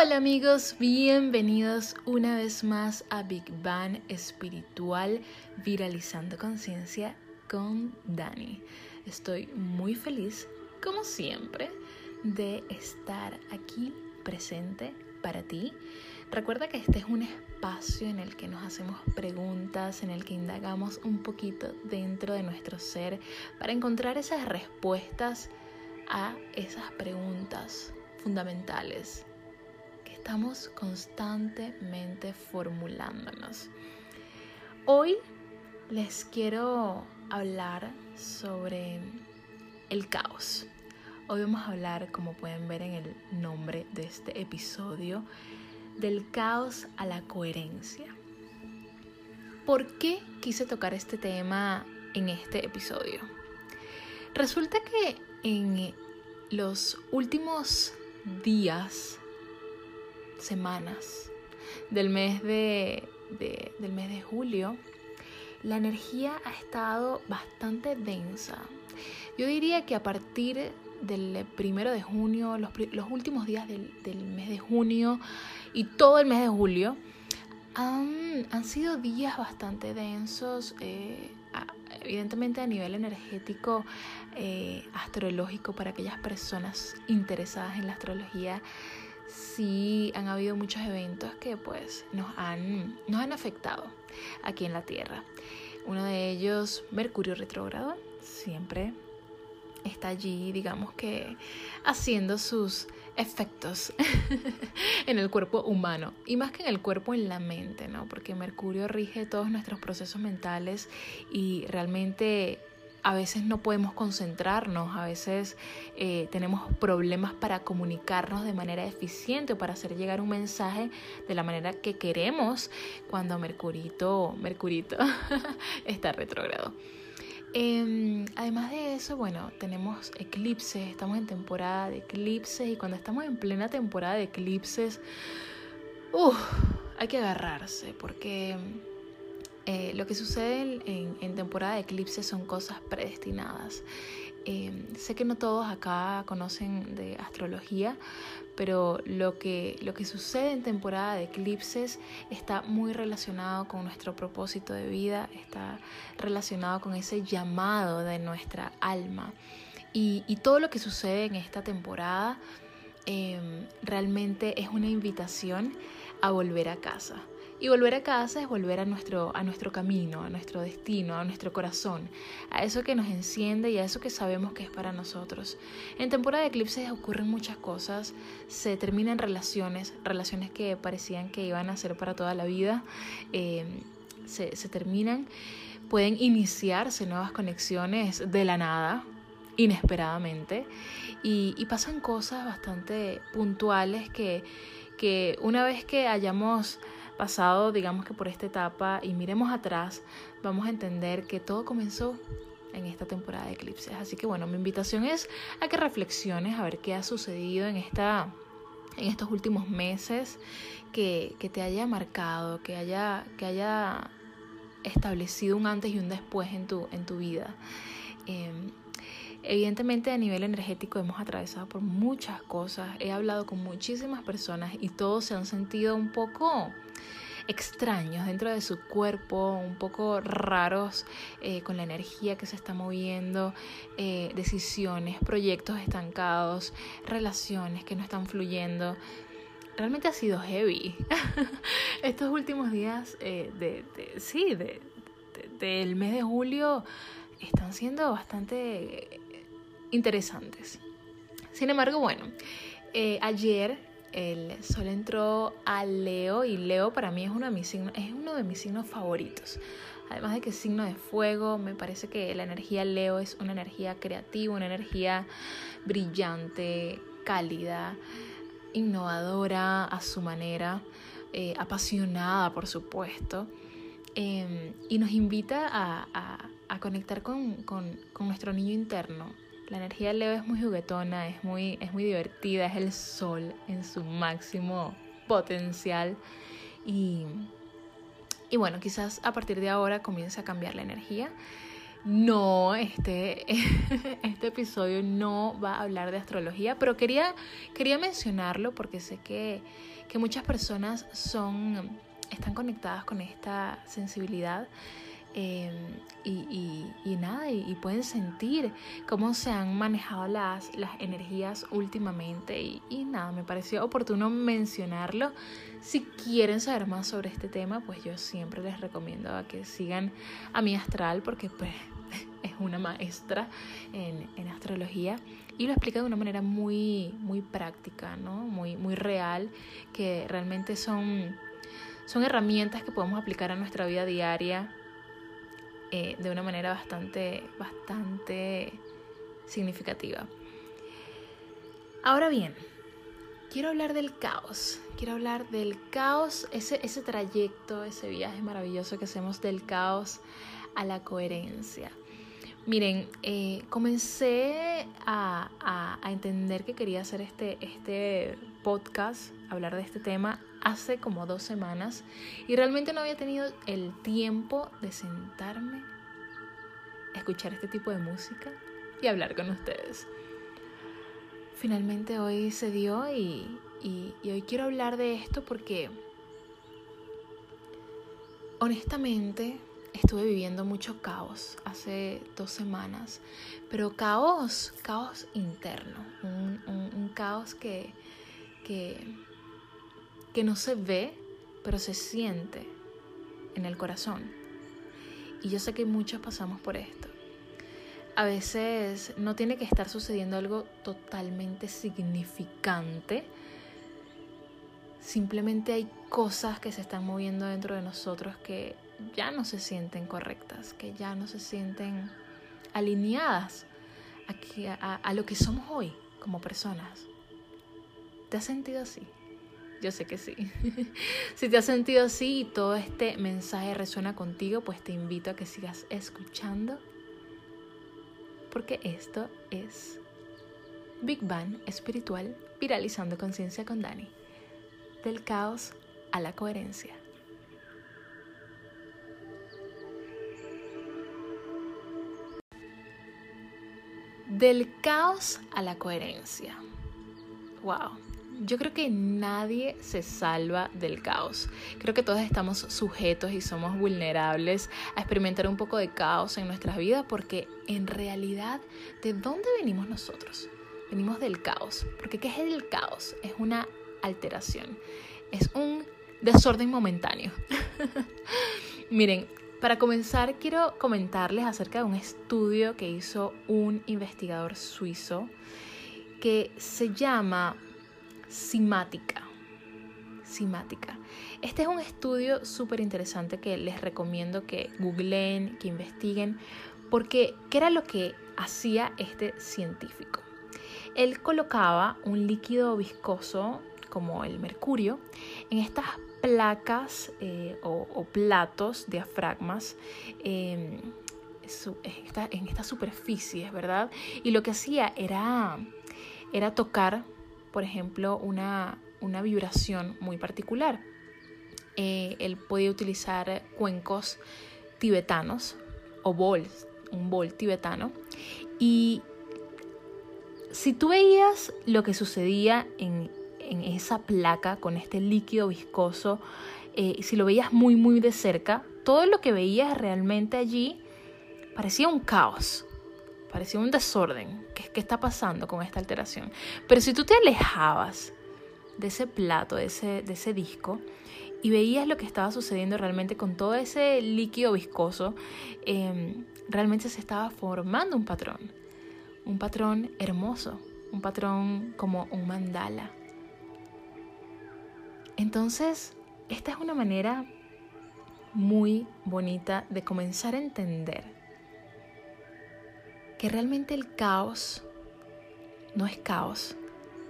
Hola amigos, bienvenidos una vez más a Big Bang Espiritual Viralizando Conciencia con Dani. Estoy muy feliz, como siempre, de estar aquí presente para ti. Recuerda que este es un espacio en el que nos hacemos preguntas, en el que indagamos un poquito dentro de nuestro ser para encontrar esas respuestas a esas preguntas fundamentales estamos constantemente formulándonos. Hoy les quiero hablar sobre el caos. Hoy vamos a hablar, como pueden ver en el nombre de este episodio, del caos a la coherencia. ¿Por qué quise tocar este tema en este episodio? Resulta que en los últimos días semanas del mes de, del mes de julio, la energía ha estado bastante densa. Yo diría que a partir del primero de junio, los, los últimos días del, del, mes de junio y todo el mes de julio, han, han sido días bastante densos. Eh, evidentemente a nivel energético, eh, astrológico, para aquellas personas interesadas en la astrología, sí han habido muchos eventos que pues nos han, nos han afectado aquí en la Tierra. Uno de ellos, Mercurio retrógrado, siempre está allí, digamos que haciendo sus efectos en el cuerpo humano y más que en el cuerpo en la mente, ¿no? Porque Mercurio rige todos nuestros procesos mentales y realmente a veces no podemos concentrarnos, a veces eh, tenemos problemas para comunicarnos de manera eficiente o para hacer llegar un mensaje de la manera que queremos cuando Mercurito, Mercurito está retrógrado. Em, además de eso, bueno, tenemos eclipses, estamos en temporada de eclipses y cuando estamos en plena temporada de eclipses, hay que agarrarse porque eh, lo que sucede en, temporada de eclipse son cosas predestinadas. Eh, sé que no todos acá conocen de astrología, pero lo que, lo que sucede en temporada de eclipses está muy relacionado con nuestro propósito de vida, está relacionado con ese llamado de nuestra alma. Y, todo lo que sucede en esta temporada eh, realmente es una invitación a volver a casa. Y volver a casa es volver a nuestro, a nuestro camino, a nuestro destino, a nuestro corazón, a eso que nos enciende y a eso que sabemos que es para nosotros. En temporada de eclipses ocurren muchas cosas, se terminan relaciones, relaciones que parecían que iban a ser para toda la vida, eh, se, terminan, pueden iniciarse nuevas conexiones de la nada, inesperadamente, y, y pasan cosas bastante puntuales que, que una vez que hayamos pasado, digamos que por esta etapa y miremos atrás, vamos a entender que todo comenzó en esta temporada de eclipses. Así que bueno, mi invitación es a que reflexiones a ver qué ha sucedido en esta en estos últimos meses que, te haya marcado, que haya, que haya establecido un antes y un después en tu, en tu vida. Em, evidentemente a nivel energético hemos atravesado por muchas cosas, he hablado con muchísimas personas y todos se han sentido un poco extraños dentro de su cuerpo, un poco raros eh, con la energía que se está moviendo, eh, decisiones, proyectos estancados, relaciones que no están fluyendo. Realmente ha sido heavy. Estos últimos días eh, de, sí, del mes de julio están siendo bastante interesantes. Sin embargo, bueno, ayer el sol entró a Leo y Leo para mí es uno de mis signos, es uno favoritos. Además de que es signo de fuego, me parece que la energía Leo es una energía creativa, una energía brillante, cálida, innovadora a su manera, eh, apasionada por supuesto, em, y nos invita a, conectar con nuestro niño interno, la energía de Leo es muy juguetona, es muy, es muy divertida, es el sol en su máximo potencial. Y, y bueno, quizás a partir de ahora comience a cambiar la energía. No, este, este episodio no va a hablar de astrología, pero quería, quería mencionarlo porque sé que, que muchas personas son, están conectadas con esta sensibilidad Em, y, nada, y, pueden sentir cómo se han manejado las, las energías últimamente y, nada, me pareció oportuno mencionarlo. Si quieren saber más sobre este tema, pues yo siempre les recomiendo a que sigan a mi astral porque pues es una maestra en, en astrología y lo explica de una manera muy, muy práctica, ¿no? muy, muy real, que realmente son, son herramientas que podemos aplicar a nuestra vida diaria eh, de una manera bastante, bastante significativa. Ahora bien, quiero hablar del caos. Quiero hablar del caos, ese, ese trayecto, ese viaje maravilloso que hacemos del caos a la coherencia. Miren, eh, comencé a, a, entender que quería hacer este, este podcast, hablar de este tema, hace como dos semanas y realmente no había tenido el tiempo de sentarme, escuchar este tipo de música y hablar con ustedes. Finalmente hoy se dio y, y, hoy quiero hablar de esto porque honestamente estuve viviendo mucho caos hace dos semanas, pero caos, caos interno, un, un caos que, que, que no se ve, pero se siente en el corazón. Y yo sé que muchos pasamos por esto. A veces no tiene que estar sucediendo algo totalmente significante. Simplemente hay cosas que se están moviendo dentro de nosotros que ya no se sienten correctas, que ya no se sienten alineadas a, a lo que somos hoy como personas. ¿Te has sentido así? Yo sé que sí. si te has sentido así y todo este mensaje resuena contigo, pues te invito a que sigas escuchando. Porque esto es Big Bang espiritual viralizando conciencia con Dani. Del caos a la coherencia. Del caos a la coherencia. Wow yo creo que nadie se salva del caos. Creo que todos estamos sujetos y somos vulnerables a experimentar un poco de caos en nuestras vidas porque en realidad, ¿de dónde venimos nosotros? Venimos del caos. Porque ¿qué es el caos? Es una alteración. Es un desorden momentáneo. Miren, para comenzar quiero comentarles acerca de un estudio que hizo un investigador suizo que se llama Simática. Este es un estudio súper interesante que les recomiendo que googleen, que investiguen, porque ¿qué era lo que hacía este científico? Él colocaba un líquido viscoso como el mercurio en estas placas eh, o, platos, diafragmas, em, en, estas superficies, ¿verdad? Y lo que hacía era, era tocar por ejemplo, una, vibración muy particular. Eh, él podía utilizar cuencos tibetanos o bols, un bol tibetano. Y si tú veías lo que sucedía en, esa placa con este líquido viscoso, eh, si lo veías muy muy de cerca, todo lo que veías realmente allí parecía un caos parecía un desorden. ¿Qué, ¿Qué, está pasando con esta alteración? Pero si tú te alejabas de ese plato, de ese, de ese disco, y veías lo que estaba sucediendo realmente con todo ese líquido viscoso, em, realmente se estaba formando un patrón. Un patrón hermoso, un patrón como un mandala. Entonces, esta es una manera muy bonita de comenzar a entender que realmente el caos no es caos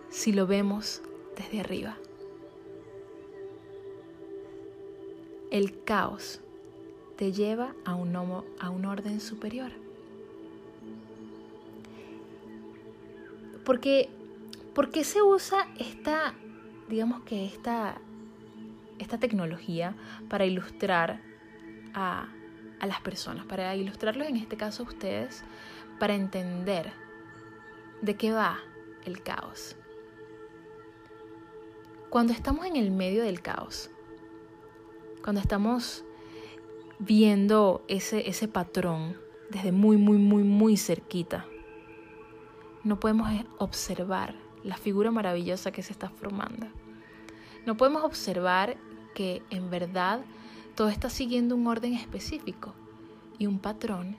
si lo vemos desde arriba. El caos te lleva a un, a un orden superior. Porque, ¿Por qué se usa esta, digamos que esta, esta tecnología para ilustrar a, a las personas, para ilustrarlos en este caso a ustedes, para entender de qué va el caos. Cuando estamos en el medio del caos, cuando estamos viendo ese, ese patrón desde muy, muy, muy, muy cerquita, no podemos observar la figura maravillosa que se está formando. No podemos observar que en verdad todo está siguiendo un orden específico y un patrón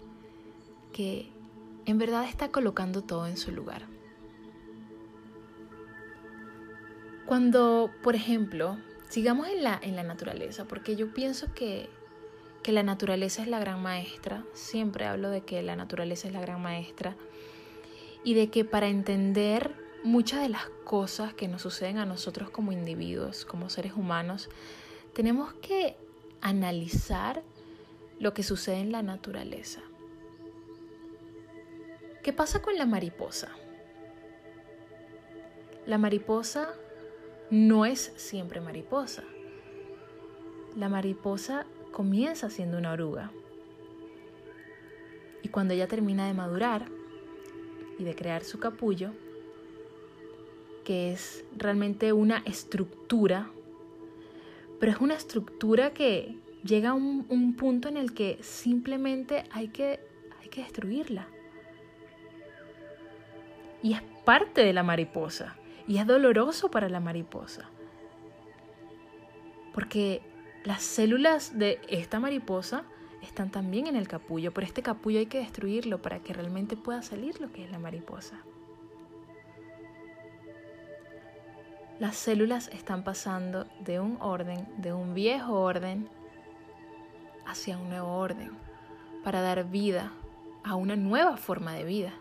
que en verdad está colocando todo en su lugar. Cuando, por ejemplo, sigamos en la, en la naturaleza, porque yo pienso que, que la naturaleza es la gran maestra, siempre hablo de que la naturaleza es la gran maestra, y de que para entender muchas de las cosas que nos suceden a nosotros como individuos, como seres humanos, tenemos que analizar lo que sucede en la naturaleza. ¿Qué pasa con la mariposa? La mariposa no es siempre mariposa. La mariposa comienza siendo una oruga. Y cuando ella termina de madurar y de crear su capullo, que es realmente una estructura, pero es una estructura que llega a un, punto en el que simplemente hay que, hay que destruirla. Y es parte de la mariposa. Y es doloroso para la mariposa. Porque las células de esta mariposa están también en el capullo. Pero este capullo hay que destruirlo para que realmente pueda salir lo que es la mariposa. Las células están pasando de un orden, de un viejo orden, hacia un nuevo orden, para dar vida a una nueva forma de vida.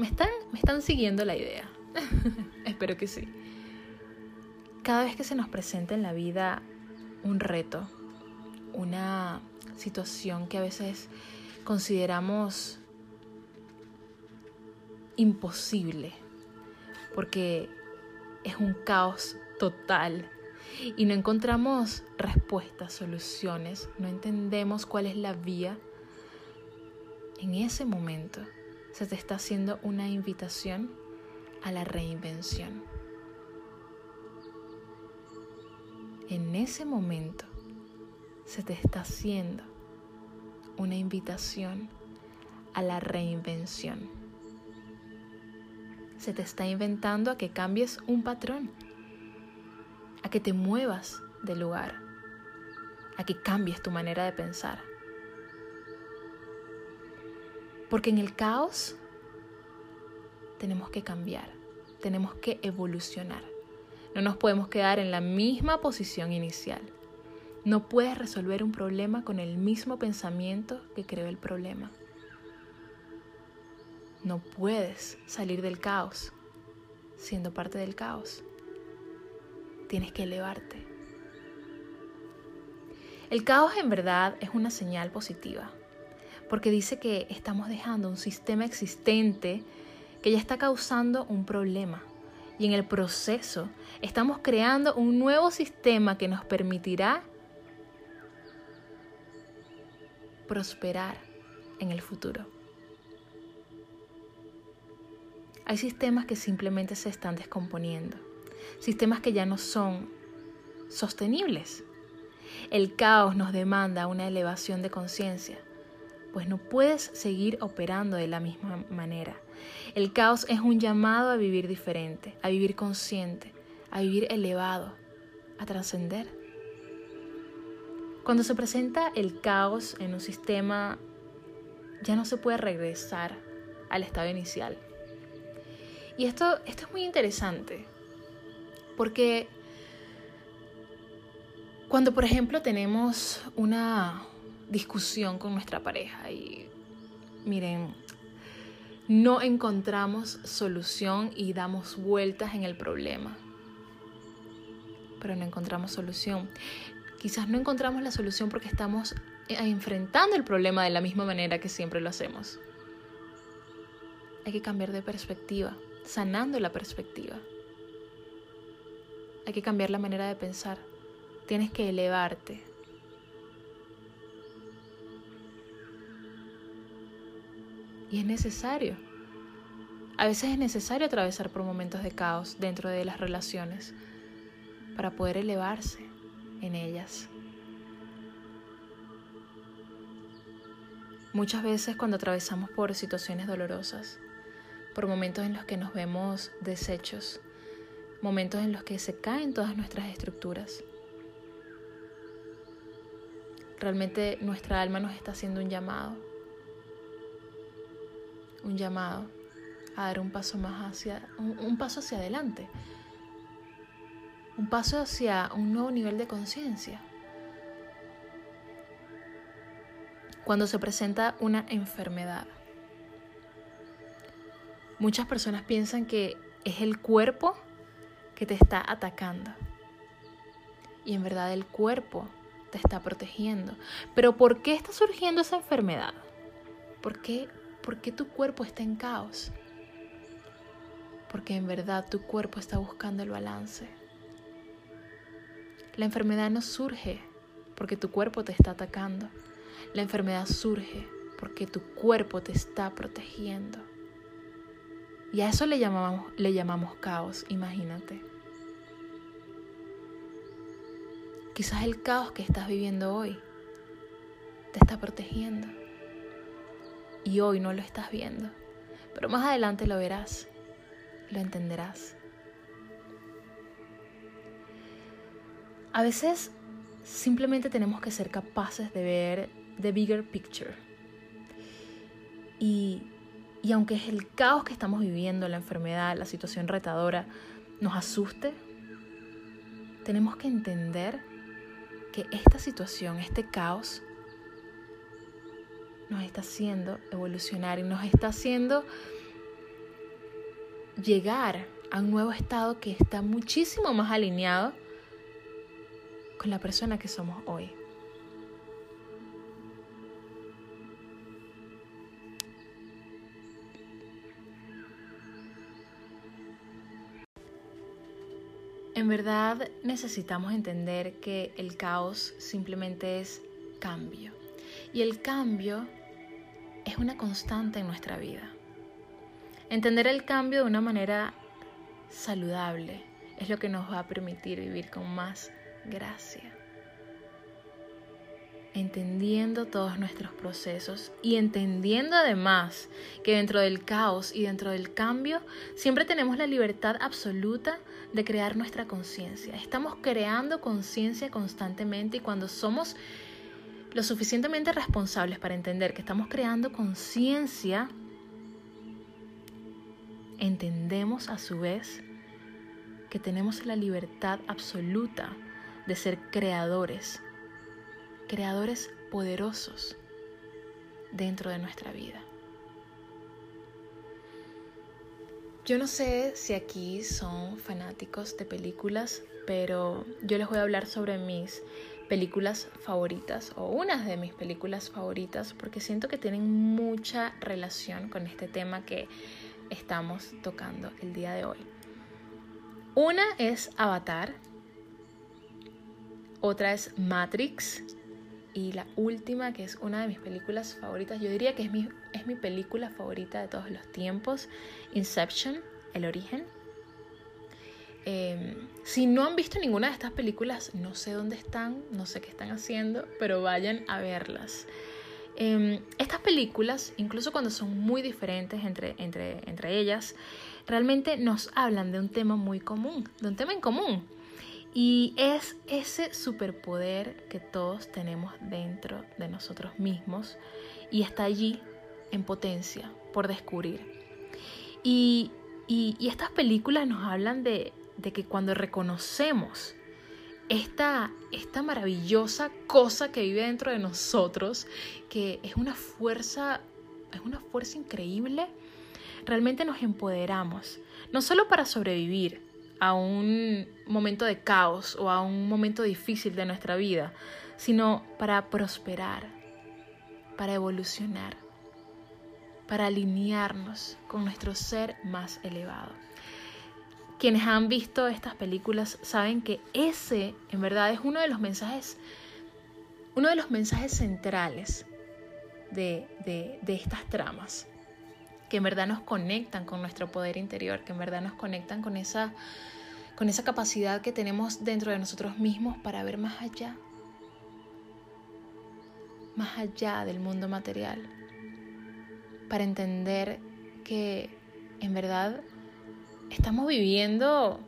¿Me están, me están siguiendo la idea? Espero que sí. Cada vez que se nos presenta en la vida un reto, una situación que a veces consideramos imposible, porque es un caos total y no encontramos respuestas, soluciones, no entendemos cuál es la vía, en ese momento se te está haciendo una invitación a la reinvención. En ese momento se te está haciendo una invitación a la reinvención. Se te está inventando a que cambies un patrón, a que te muevas del lugar, a que cambies tu manera de pensar. Porque en el caos tenemos que cambiar, tenemos que evolucionar. No nos podemos quedar en la misma posición inicial. No puedes resolver un problema con el mismo pensamiento que creó el problema. No puedes salir del caos siendo parte del caos. Tienes que elevarte. El caos en verdad es una señal positiva, porque dice que estamos dejando un sistema existente que ya está causando un problema. Y en el proceso estamos creando un nuevo sistema que nos permitirá prosperar en el futuro. Hay sistemas que simplemente se están descomponiendo, sistemas que ya no son sostenibles. El caos nos demanda una elevación de conciencia, pues no puedes seguir operando de la misma manera. El caos es un llamado a vivir diferente, a vivir consciente, a vivir elevado, a trascender. Cuando se presenta el caos en un sistema, ya no se puede regresar al estado inicial. Y esto, esto es muy interesante, porque cuando, por ejemplo, tenemos una discusión con nuestra pareja y miren, no encontramos solución y damos vueltas en el problema. Pero no encontramos solución. Quizás no encontramos la solución porque estamos enfrentando el problema de la misma manera que siempre lo hacemos. Hay que cambiar de perspectiva, sanando la perspectiva. Hay que cambiar la manera de pensar. Tienes que elevarte. Y es necesario. A veces es necesario atravesar por momentos de caos dentro de las relaciones para poder elevarse en ellas. Muchas veces cuando atravesamos por situaciones dolorosas, por momentos en los que nos vemos deshechos, momentos en los que se caen todas nuestras estructuras, realmente nuestra alma nos está haciendo un llamado, un llamado a dar un paso más hacia, un, paso hacia adelante, un paso hacia un nuevo nivel de conciencia. cuando se presenta una enfermedad. Muchas personas piensan que es el cuerpo que te está atacando. Y en verdad el cuerpo te está protegiendo. Pero ¿por qué está surgiendo esa enfermedad? ¿Por qué, ¿Por qué tu cuerpo está en caos? Porque en verdad tu cuerpo está buscando el balance. La enfermedad no surge porque tu cuerpo te está atacando. La enfermedad surge porque tu cuerpo te está protegiendo. Y a eso le llamamos, le llamamos caos, imagínate. Quizás el caos que estás viviendo hoy te está protegiendo. Y hoy no lo estás viendo. Pero más adelante lo verás, lo entenderás. A veces simplemente tenemos que ser capaces de ver the bigger picture. Y, y aunque es el caos que estamos viviendo, la enfermedad, la situación retadora, nos asuste, tenemos que entender que esta situación, este caos, nos está haciendo evolucionar y nos está haciendo llegar a un nuevo estado que está muchísimo más alineado con la persona que somos hoy. En verdad necesitamos entender que el caos simplemente es cambio. Y el cambio es una constante en nuestra vida. Entender el cambio de una manera saludable es lo que nos va a permitir vivir con más gracia entendiendo todos nuestros procesos y entendiendo además que dentro del caos y dentro del cambio siempre tenemos la libertad absoluta de crear nuestra conciencia. Estamos creando conciencia constantemente y cuando somos lo suficientemente responsables para entender que estamos creando conciencia, entendemos a su vez que tenemos la libertad absoluta de ser creadores creadores poderosos dentro de nuestra vida. Yo no sé si aquí son fanáticos de películas, pero yo les voy a hablar sobre mis películas favoritas o unas de mis películas favoritas porque siento que tienen mucha relación con este tema que estamos tocando el día de hoy. Una es Avatar, otra es Matrix y la última, que es una de mis películas favoritas, yo diría que es mi, es mi película favorita de todos los tiempos, Inception, El origen. Em, si no han visto ninguna de estas películas, no sé dónde están, no sé qué están haciendo, pero vayan a verlas. Em, estas películas, incluso cuando son muy diferentes entre, entre, entre ellas, realmente nos hablan de un tema muy común, de un tema en común y es ese superpoder que todos tenemos dentro de nosotros mismos y está allí en potencia por descubrir. Y, estas películas nos hablan de, que cuando reconocemos esta, esta maravillosa cosa que vive dentro de nosotros, que es una fuerza, es una fuerza increíble, realmente nos empoderamos, no solo para sobrevivir, a un momento de caos o a un momento difícil de nuestra vida, sino para prosperar, para evolucionar, para alinearnos con nuestro ser más elevado. Quienes han visto estas películas saben que ese en verdad es uno de los mensajes, uno de los mensajes centrales de, de estas tramas. que en verdad nos conectan con nuestro poder interior, que en verdad nos conectan con esa, con esa capacidad que tenemos dentro de nosotros mismos para ver más allá, más allá del mundo material, para entender que en verdad estamos viviendo,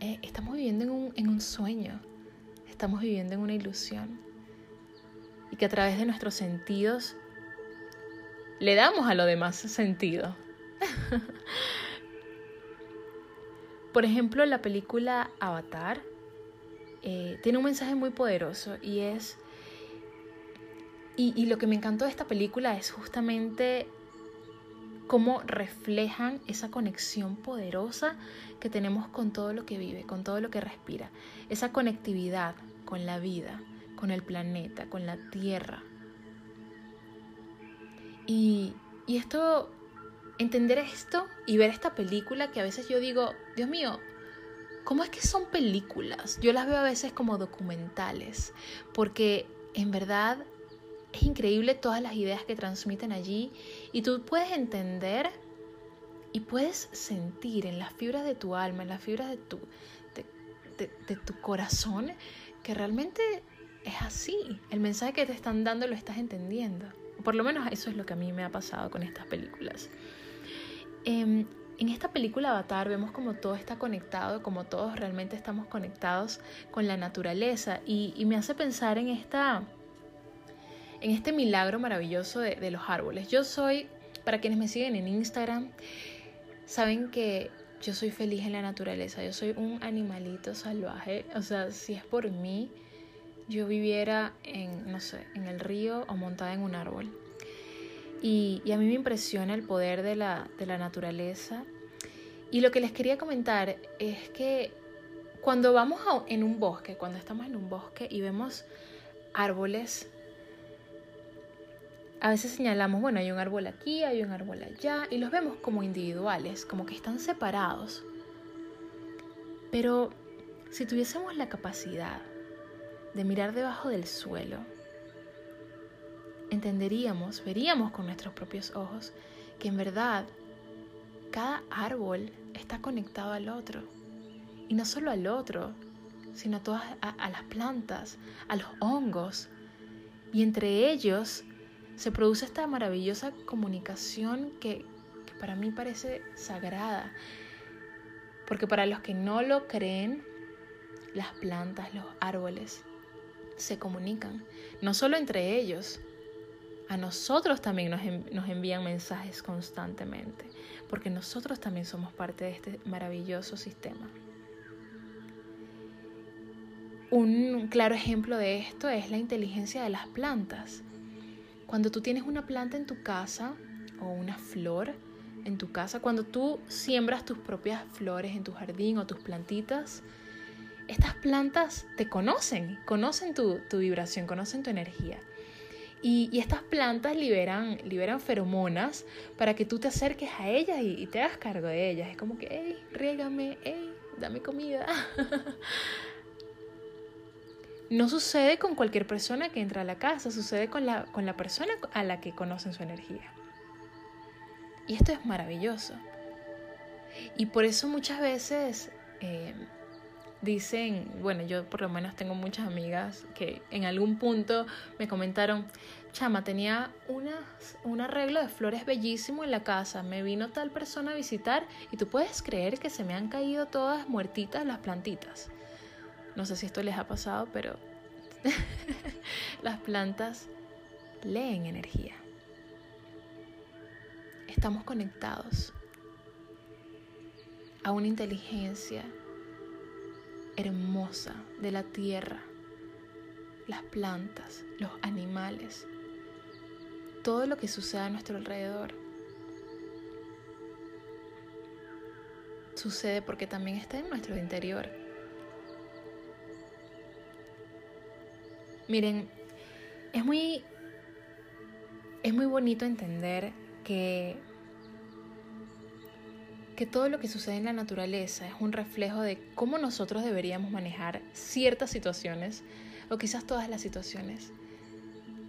eh, estamos viviendo en un, en un sueño, estamos viviendo en una ilusión y que a través de nuestros sentidos le damos a lo demás sentido. Por ejemplo, la película Avatar eh, tiene un mensaje muy poderoso y es... Y, y lo que me encantó de esta película es justamente cómo reflejan esa conexión poderosa que tenemos con todo lo que vive, con todo lo que respira, esa conectividad con la vida, con el planeta, con la tierra. Y, y esto, entender esto y ver esta película que a veces yo digo, Dios mío, ¿cómo es que son películas? Yo las veo a veces como documentales, porque en verdad es increíble todas las ideas que transmiten allí y tú puedes entender y puedes sentir en las fibras de tu alma, en las fibras de tu, de, tu corazón, que realmente es así. El mensaje que te están dando lo estás entendiendo. Por lo menos eso es lo que a mí me ha pasado con estas películas. Em, en esta película Avatar vemos como todo está conectado, como todos realmente estamos conectados con la naturaleza y, y me hace pensar en esta en este milagro maravilloso de, los árboles. Yo soy, para quienes me siguen en Instagram, saben que yo soy feliz en la naturaleza, yo soy un animalito salvaje, o sea, si es por mí, yo viviera en, no sé, en el río o montada en un árbol. Y, a mí me impresiona el poder de la, de la naturaleza. Y lo que les quería comentar es que cuando vamos en un bosque, cuando estamos en un bosque y vemos árboles a veces señalamos, bueno, hay un árbol aquí, hay un árbol allá, y los vemos como individuales, como que están separados. Pero si tuviésemos la capacidad de mirar debajo del suelo, entenderíamos, veríamos con nuestros propios ojos que en verdad cada árbol está conectado al otro. Y no solo al otro, sino a todas a las plantas, a los hongos. Y entre ellos se produce esta maravillosa comunicación que, para mí parece sagrada. Porque para los que no lo creen, las plantas, los árboles, se comunican. No solo entre ellos, a nosotros también nos, nos, envían mensajes constantemente, porque nosotros también somos parte de este maravilloso sistema. Un claro ejemplo de esto es la inteligencia de las plantas. Cuando tú tienes una planta en tu casa o una flor en tu casa, cuando tú siembras tus propias flores en tu jardín o tus plantitas, estas plantas te conocen, conocen tu, vibración, conocen tu energía. Y, estas plantas liberan, liberan feromonas para que tú te acerques a ellas y, te hagas cargo de ellas. Es como que, hey, riégame, hey, dame comida. No sucede con cualquier persona que entra a la casa, sucede con la, con la persona a la que conocen su energía. Y esto es maravilloso. Y por eso muchas veces eh, dicen, bueno, yo por lo menos tengo muchas amigas que en algún punto me comentaron, chama, tenía una, un arreglo de flores bellísimo en la casa, me vino tal persona a visitar y tú puedes creer que se me han caído todas muertitas las plantitas. No sé si esto les ha pasado, pero las plantas leen energía. Estamos conectados a una inteligencia hermosa de la tierra, las plantas, los animales, todo lo que sucede a nuestro alrededor. Sucede porque también está en nuestro interior. Miren, es muy, es muy bonito entender que, que todo lo que sucede en la naturaleza es un reflejo de cómo nosotros deberíamos manejar ciertas situaciones o quizás todas las situaciones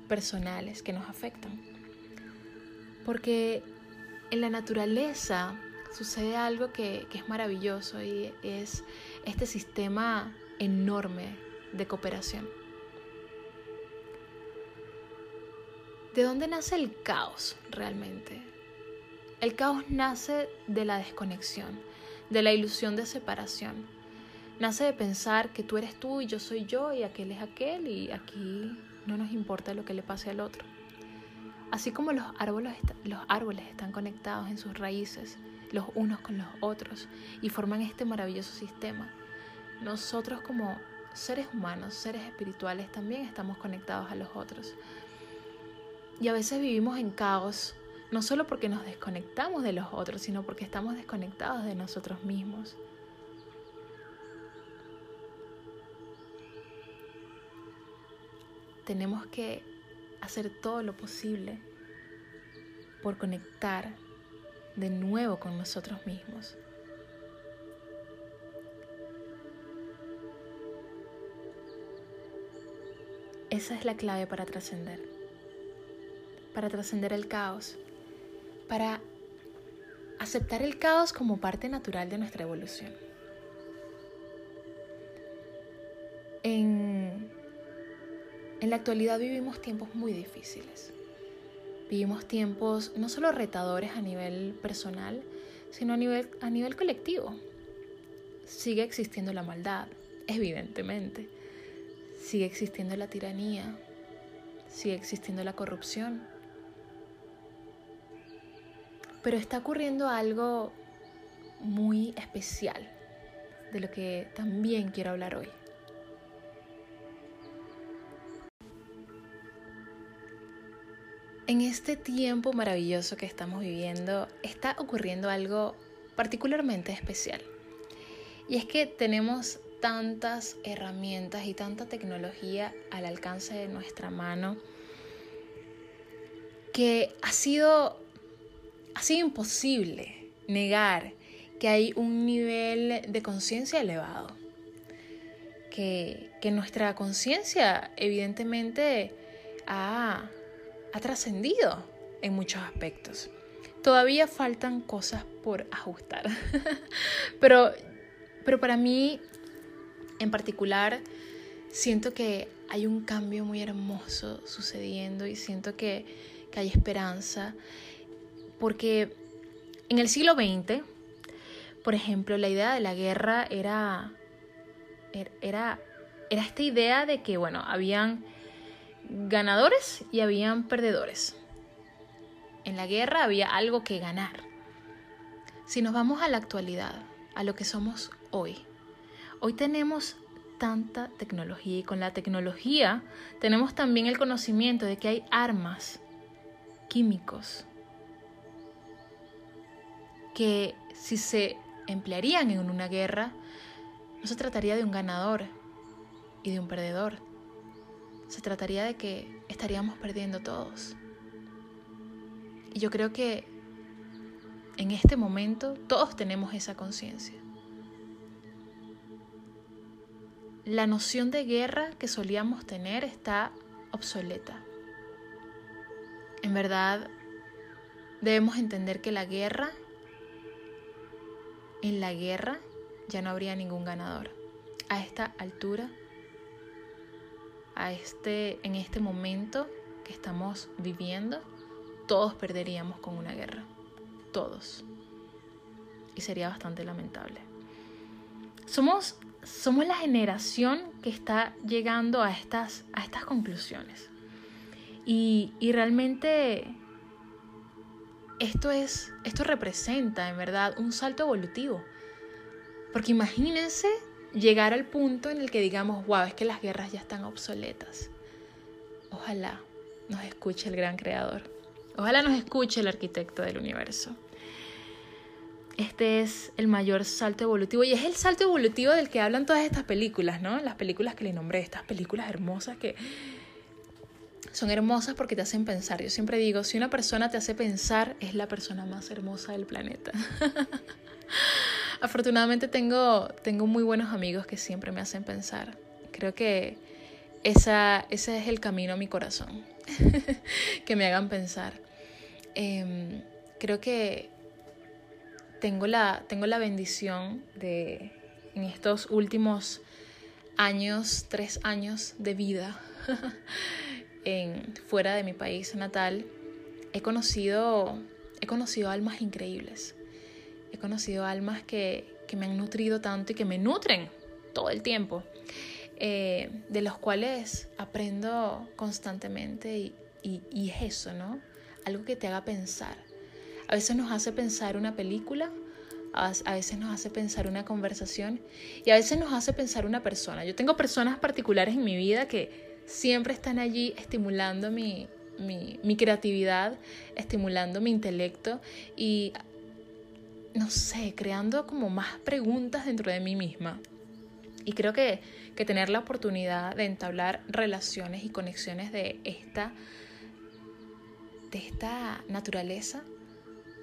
personales que nos afectan. Porque en la naturaleza sucede algo que, que es maravilloso y es este sistema enorme de cooperación. ¿De dónde nace el caos realmente? El caos nace de la desconexión, de la ilusión de separación. Nace de pensar que tú eres tú y yo soy yo y aquel es aquel y aquí no nos importa lo que le pase al otro. Así como los árboles, los árboles están conectados en sus raíces, los unos con los otros, y forman este maravilloso sistema, nosotros como seres humanos, seres espirituales, también estamos conectados a los otros. Y a veces vivimos en caos, no solo porque nos desconectamos de los otros, sino porque estamos desconectados de nosotros mismos. Tenemos que hacer todo lo posible por conectar de nuevo con nosotros mismos. Esa es la clave para trascender para trascender el caos, para aceptar el caos como parte natural de nuestra evolución. En, en la actualidad vivimos tiempos muy difíciles. Vivimos tiempos no solo retadores a nivel personal, sino a nivel, a nivel colectivo. Sigue existiendo la maldad, evidentemente. Sigue existiendo la tiranía, sigue existiendo la corrupción, pero está ocurriendo algo muy especial de lo que también quiero hablar hoy. En este tiempo maravilloso que estamos viviendo está ocurriendo algo particularmente especial. Y es que tenemos tantas herramientas y tanta tecnología al alcance de nuestra mano que ha sido ha sido imposible negar que hay un nivel de conciencia elevado, que, nuestra conciencia evidentemente ha, ha trascendido en muchos aspectos. Todavía faltan cosas por ajustar, pero, pero para mí en particular siento que hay un cambio muy hermoso sucediendo y siento que, que hay esperanza porque en el siglo XX, por ejemplo, la idea de la guerra era, er, era, era esta idea de que, bueno, habían ganadores y habían perdedores. En la guerra había algo que ganar. Si nos vamos a la actualidad, a lo que somos hoy, hoy tenemos tanta tecnología y con la tecnología tenemos también el conocimiento de que hay armas, químicos, que si se emplearían en una guerra, no se trataría de un ganador y de un perdedor. Se trataría de que estaríamos perdiendo todos. Y yo creo que en este momento todos tenemos esa conciencia. La noción de guerra que solíamos tener está obsoleta. En verdad, debemos entender que la guerra en la guerra ya no habría ningún ganador. A esta altura, a este, en este momento que estamos viviendo, todos perderíamos con una guerra. Todos. Y sería bastante lamentable. Somos, somos la generación que está llegando a estas, a estas conclusiones. Y, y realmente esto es, esto representa en verdad un salto evolutivo. Porque imagínense llegar al punto en el que digamos, wow, es que las guerras ya están obsoletas. Ojalá nos escuche el gran creador. Ojalá nos escuche el arquitecto del universo. Este es el mayor salto evolutivo y es el salto evolutivo del que hablan todas estas películas, ¿no? Las películas que le nombré, estas películas hermosas que son hermosas porque te hacen pensar. Yo siempre digo, si una persona te hace pensar, es la persona más hermosa del planeta. Afortunadamente tengo, tengo muy buenos amigos que siempre me hacen pensar. Creo que esa, ese es el camino a mi corazón, que me hagan pensar. Em, creo que tengo la, tengo la bendición de en estos últimos años, tres años de vida fuera de mi país natal, he conocido, he conocido almas increíbles. He conocido almas que, que me han nutrido tanto y que me nutren todo el tiempo, eh, de los cuales aprendo constantemente y, y, y es eso, ¿no? Algo que te haga pensar. A veces nos hace pensar una película, a veces nos hace pensar una conversación y a veces nos hace pensar una persona. Yo tengo personas particulares en mi vida que siempre están allí estimulando mi, mi, creatividad, estimulando mi intelecto y, no sé, creando como más preguntas dentro de mí misma. Y creo que, que tener la oportunidad de entablar relaciones y conexiones de esta, de esta naturaleza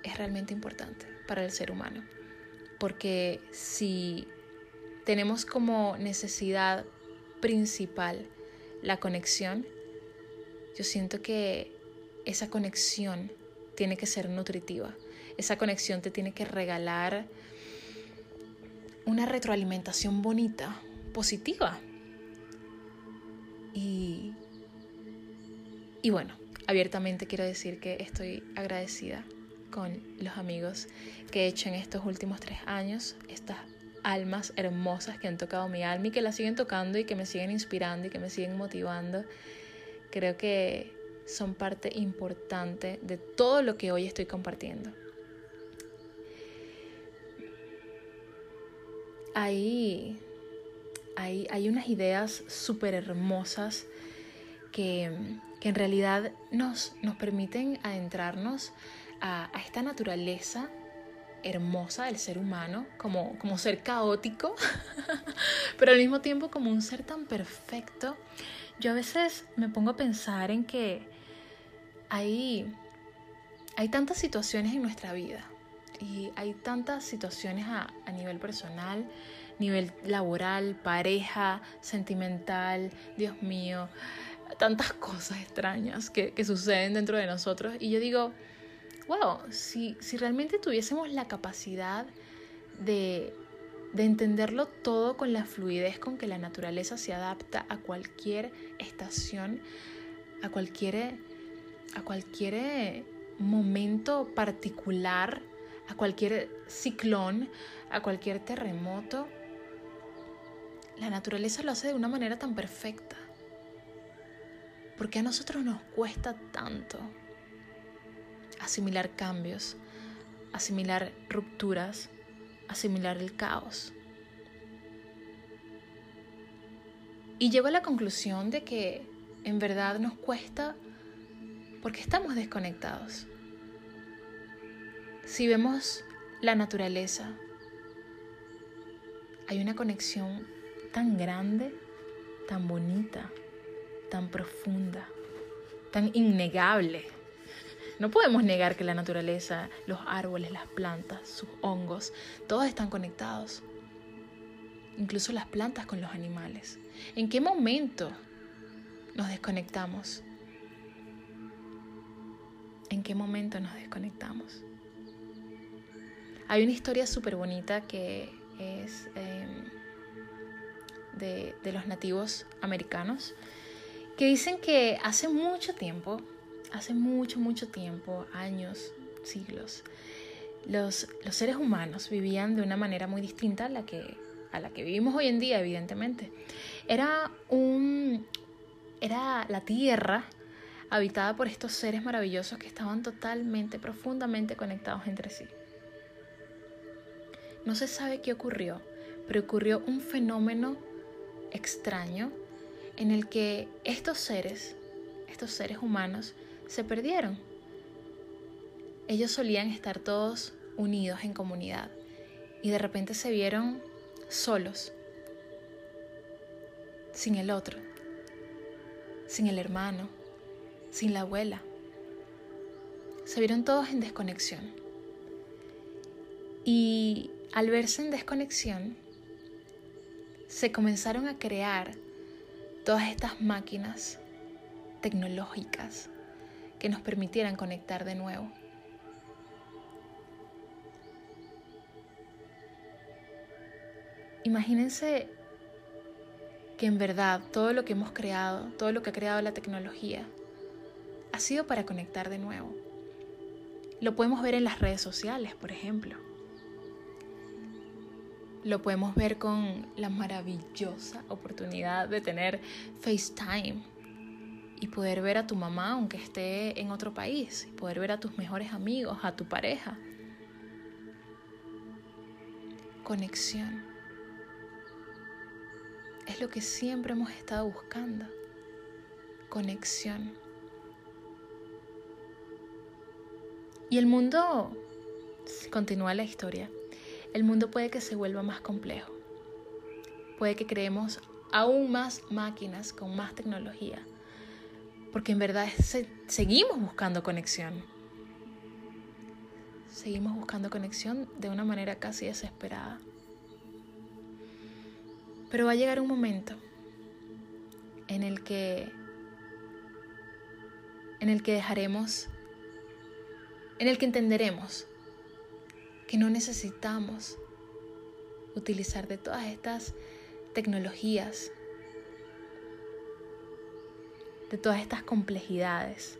es realmente importante para el ser humano. Porque si tenemos como necesidad principal la conexión, yo siento que esa conexión tiene que ser nutritiva. Esa conexión te tiene que regalar una retroalimentación bonita, positiva. Y, y bueno, abiertamente quiero decir que estoy agradecida con los amigos que he hecho en estos últimos tres años, estas almas hermosas que han tocado mi alma y que la siguen tocando y que me siguen inspirando y que me siguen motivando. Creo que son parte importante de todo lo que hoy estoy compartiendo. Hay, hay, hay unas ideas súper hermosas que, que, en realidad nos, nos permiten adentrarnos a, esta naturaleza hermosa del ser humano, como, como ser caótico, pero al mismo tiempo como un ser tan perfecto. Yo a veces me pongo a pensar en que hay, hay tantas situaciones en nuestra vida y hay tantas situaciones a, a nivel personal, nivel laboral, pareja, sentimental, Dios mío, tantas cosas extrañas que, que, suceden dentro de nosotros. Y yo digo, wow, si, si realmente tuviésemos la capacidad de, de entenderlo todo con la fluidez con que la naturaleza se adapta a cualquier estación, a cualquier, a cualquier momento particular, a cualquier ciclón, a cualquier terremoto. La naturaleza lo hace de una manera tan perfecta. ¿Por qué a nosotros nos cuesta tanto asimilar cambios, asimilar rupturas, asimilar el caos? Y llego a la conclusión de que en verdad nos cuesta porque estamos desconectados. Si vemos la naturaleza, hay una conexión tan grande, tan bonita, tan profunda, tan innegable. No podemos negar que la naturaleza, los árboles, las plantas, sus hongos, todos están conectados. Incluso las plantas con los animales. ¿En qué momento nos desconectamos? ¿En qué momento nos desconectamos? Hay una historia súper bonita que es de, de los nativos americanos que dicen que hace mucho tiempo, hace mucho, mucho tiempo, años, siglos, los, los, seres humanos vivían de una manera muy distinta a la, que, a la que vivimos hoy en día, evidentemente. Era, un, era la tierra habitada por estos seres maravillosos que estaban totalmente, profundamente conectados entre sí. No se sabe qué ocurrió, pero ocurrió un fenómeno extraño en el que estos seres, estos seres humanos, se perdieron. Ellos solían estar todos unidos en comunidad y de repente se vieron solos, sin el otro, sin el hermano, sin la abuela. Se vieron todos en desconexión. Y al verse en desconexión, se comenzaron a crear todas estas máquinas tecnológicas que nos permitieran conectar de nuevo. Imagínense que en verdad todo lo que hemos creado, todo lo que ha creado la tecnología, ha sido para conectar de nuevo. Lo podemos ver en las redes sociales, por ejemplo. Lo podemos ver con la maravillosa oportunidad de tener FaceTime y poder ver a tu mamá aunque esté en otro país, y poder ver a tus mejores amigos, a tu pareja. Conexión. Es lo que siempre hemos estado buscando. Conexión. Y el mundo, continúa la historia, el mundo puede que se vuelva más complejo. Puede que creemos aún más máquinas con más tecnología. Porque en verdad seguimos buscando conexión. Seguimos buscando conexión de una manera casi desesperada. Pero va a llegar un momento en el que en el que dejaremos en el que entenderemos que no necesitamos utilizar de todas estas tecnologías, de todas estas complejidades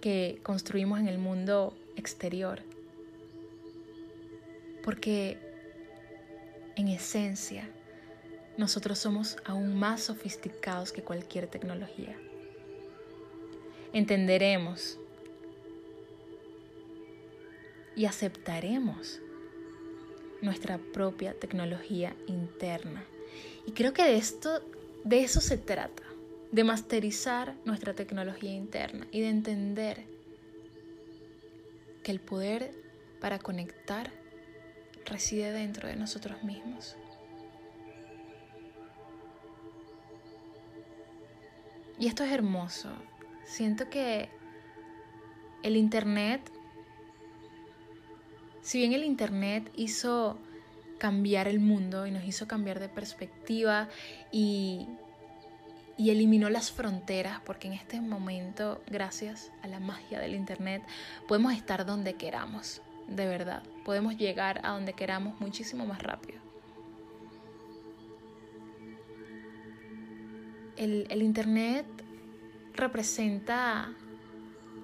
que construimos en el mundo exterior. Porque en esencia, nosotros somos aún más sofisticados que cualquier tecnología. Entenderemos y aceptaremos nuestra propia tecnología interna. Y creo que de esto de eso se trata, de masterizar nuestra tecnología interna y de entender que el poder para conectar reside dentro de nosotros mismos. Y esto es hermoso. Siento que el Internet, si bien el Internet hizo cambiar el mundo y nos hizo cambiar de perspectiva y, y eliminó las fronteras, porque en este momento, gracias a la magia del Internet, podemos estar donde queramos de verdad. Podemos llegar a donde queramos muchísimo más rápido. El, Internet representa,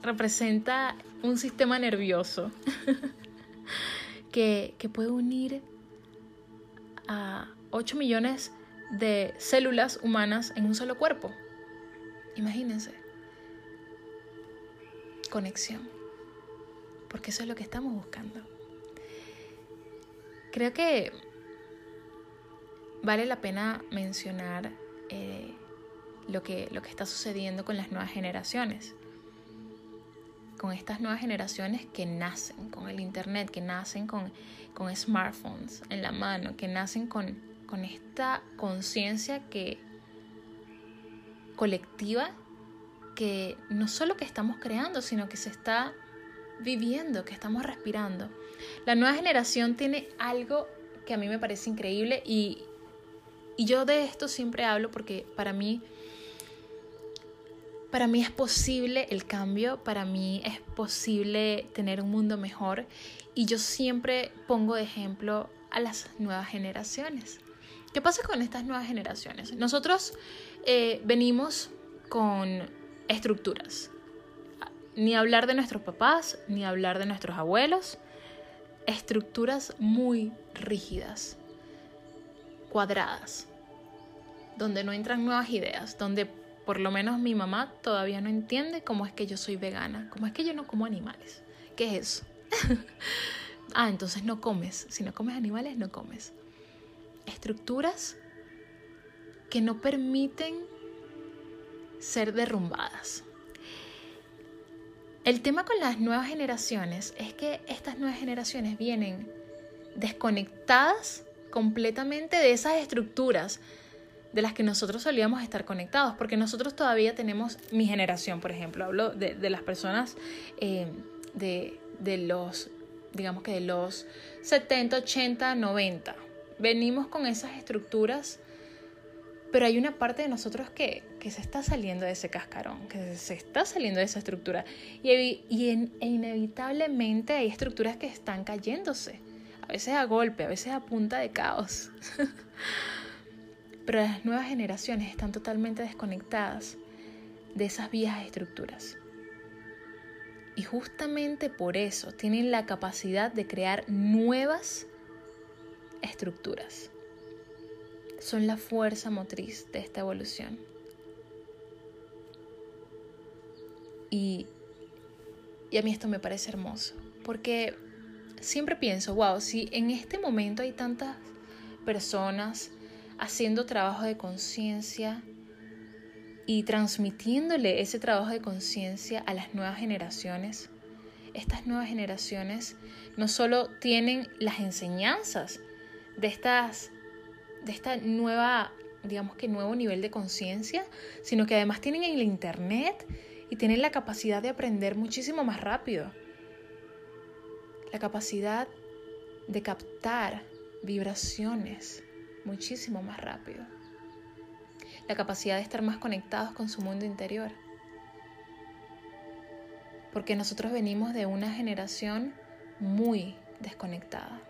representa un sistema nervioso que, que puede unir a 8 millones de células humanas en un solo cuerpo. Imagínense. Conexión porque eso es lo que estamos buscando. Creo que vale la pena mencionar eh, lo, que, lo que está sucediendo con las nuevas generaciones. Con estas nuevas generaciones que nacen con el Internet, que nacen con, con smartphones en la mano, que nacen con, con esta conciencia que colectiva que no solo que estamos creando, sino que se está viviendo, que estamos respirando. La nueva generación tiene algo que a mí me parece increíble y, yo de esto siempre hablo porque para mí, para mí es posible el cambio, para mí es posible tener un mundo mejor y yo siempre pongo de ejemplo a las nuevas generaciones. ¿Qué pasa con estas nuevas generaciones? Nosotros eh, venimos con estructuras, ni hablar de nuestros papás, ni hablar de nuestros abuelos. Estructuras muy rígidas, cuadradas, donde no entran nuevas ideas, donde por lo menos mi mamá todavía no entiende cómo es que yo soy vegana, cómo es que yo no como animales. ¿Qué es eso? ah, entonces no comes. Si no comes animales, no comes. Estructuras que no permiten ser derrumbadas. El tema con las nuevas generaciones es que estas nuevas generaciones vienen desconectadas completamente de esas estructuras de las que nosotros solíamos estar conectados, porque nosotros todavía tenemos, mi generación, por ejemplo, hablo de, las personas eh, de, de los, digamos que de los 70, 80, 90, venimos con esas estructuras pero hay una parte de nosotros que, se está saliendo de ese cascarón, que se está saliendo de esa estructura. Y, y e inevitablemente hay estructuras que están cayéndose, a veces a golpe, a veces a punta de caos. pero las nuevas generaciones están totalmente desconectadas de esas viejas estructuras. Y justamente por eso tienen la capacidad de crear nuevas estructuras son la fuerza motriz de esta evolución. Y, a mí esto me parece hermoso, porque siempre pienso, wow, si en este momento hay tantas personas haciendo trabajo de conciencia y transmitiéndole ese trabajo de conciencia a las nuevas generaciones, estas nuevas generaciones no solo tienen las enseñanzas de estas de esta nueva, digamos que nuevo nivel de conciencia, sino que además tienen el Internet y tienen la capacidad de aprender muchísimo más rápido. La capacidad de captar vibraciones muchísimo más rápido. La capacidad de estar más conectados con su mundo interior. Porque nosotros venimos de una generación muy desconectada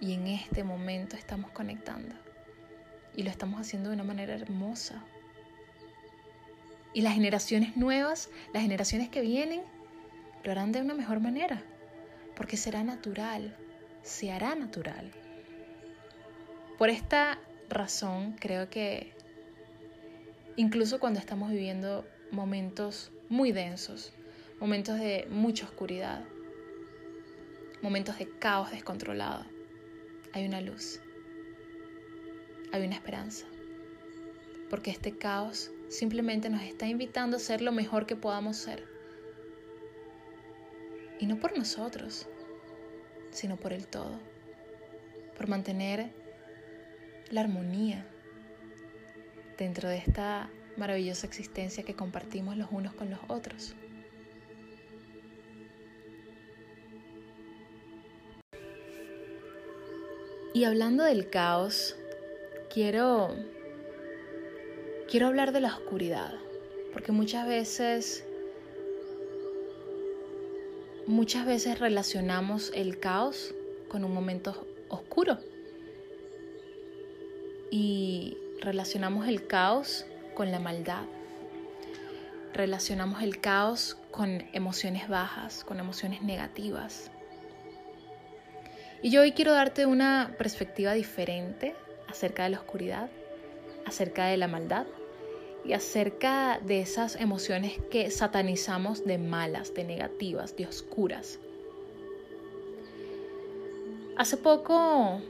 y en este momento estamos conectando. Y lo estamos haciendo de una manera hermosa. Y las generaciones nuevas, las generaciones que vienen, lo harán de una mejor manera. Porque será natural, se hará natural. Por esta razón creo que incluso cuando estamos viviendo momentos muy densos, momentos de mucha oscuridad, momentos de caos descontrolado, hay una luz, hay una esperanza, porque este caos simplemente nos está invitando a ser lo mejor que podamos ser. Y no por nosotros, sino por el todo, por mantener la armonía dentro de esta maravillosa existencia que compartimos los unos con los otros. Y hablando del caos, quiero quiero hablar de la oscuridad, porque muchas veces muchas veces relacionamos el caos con un momento oscuro. Y relacionamos el caos con la maldad. Relacionamos el caos con emociones bajas, con emociones negativas. Y yo hoy quiero darte una perspectiva diferente acerca de la oscuridad, acerca de la maldad y acerca de esas emociones que satanizamos de malas, de negativas, de oscuras. Hace poco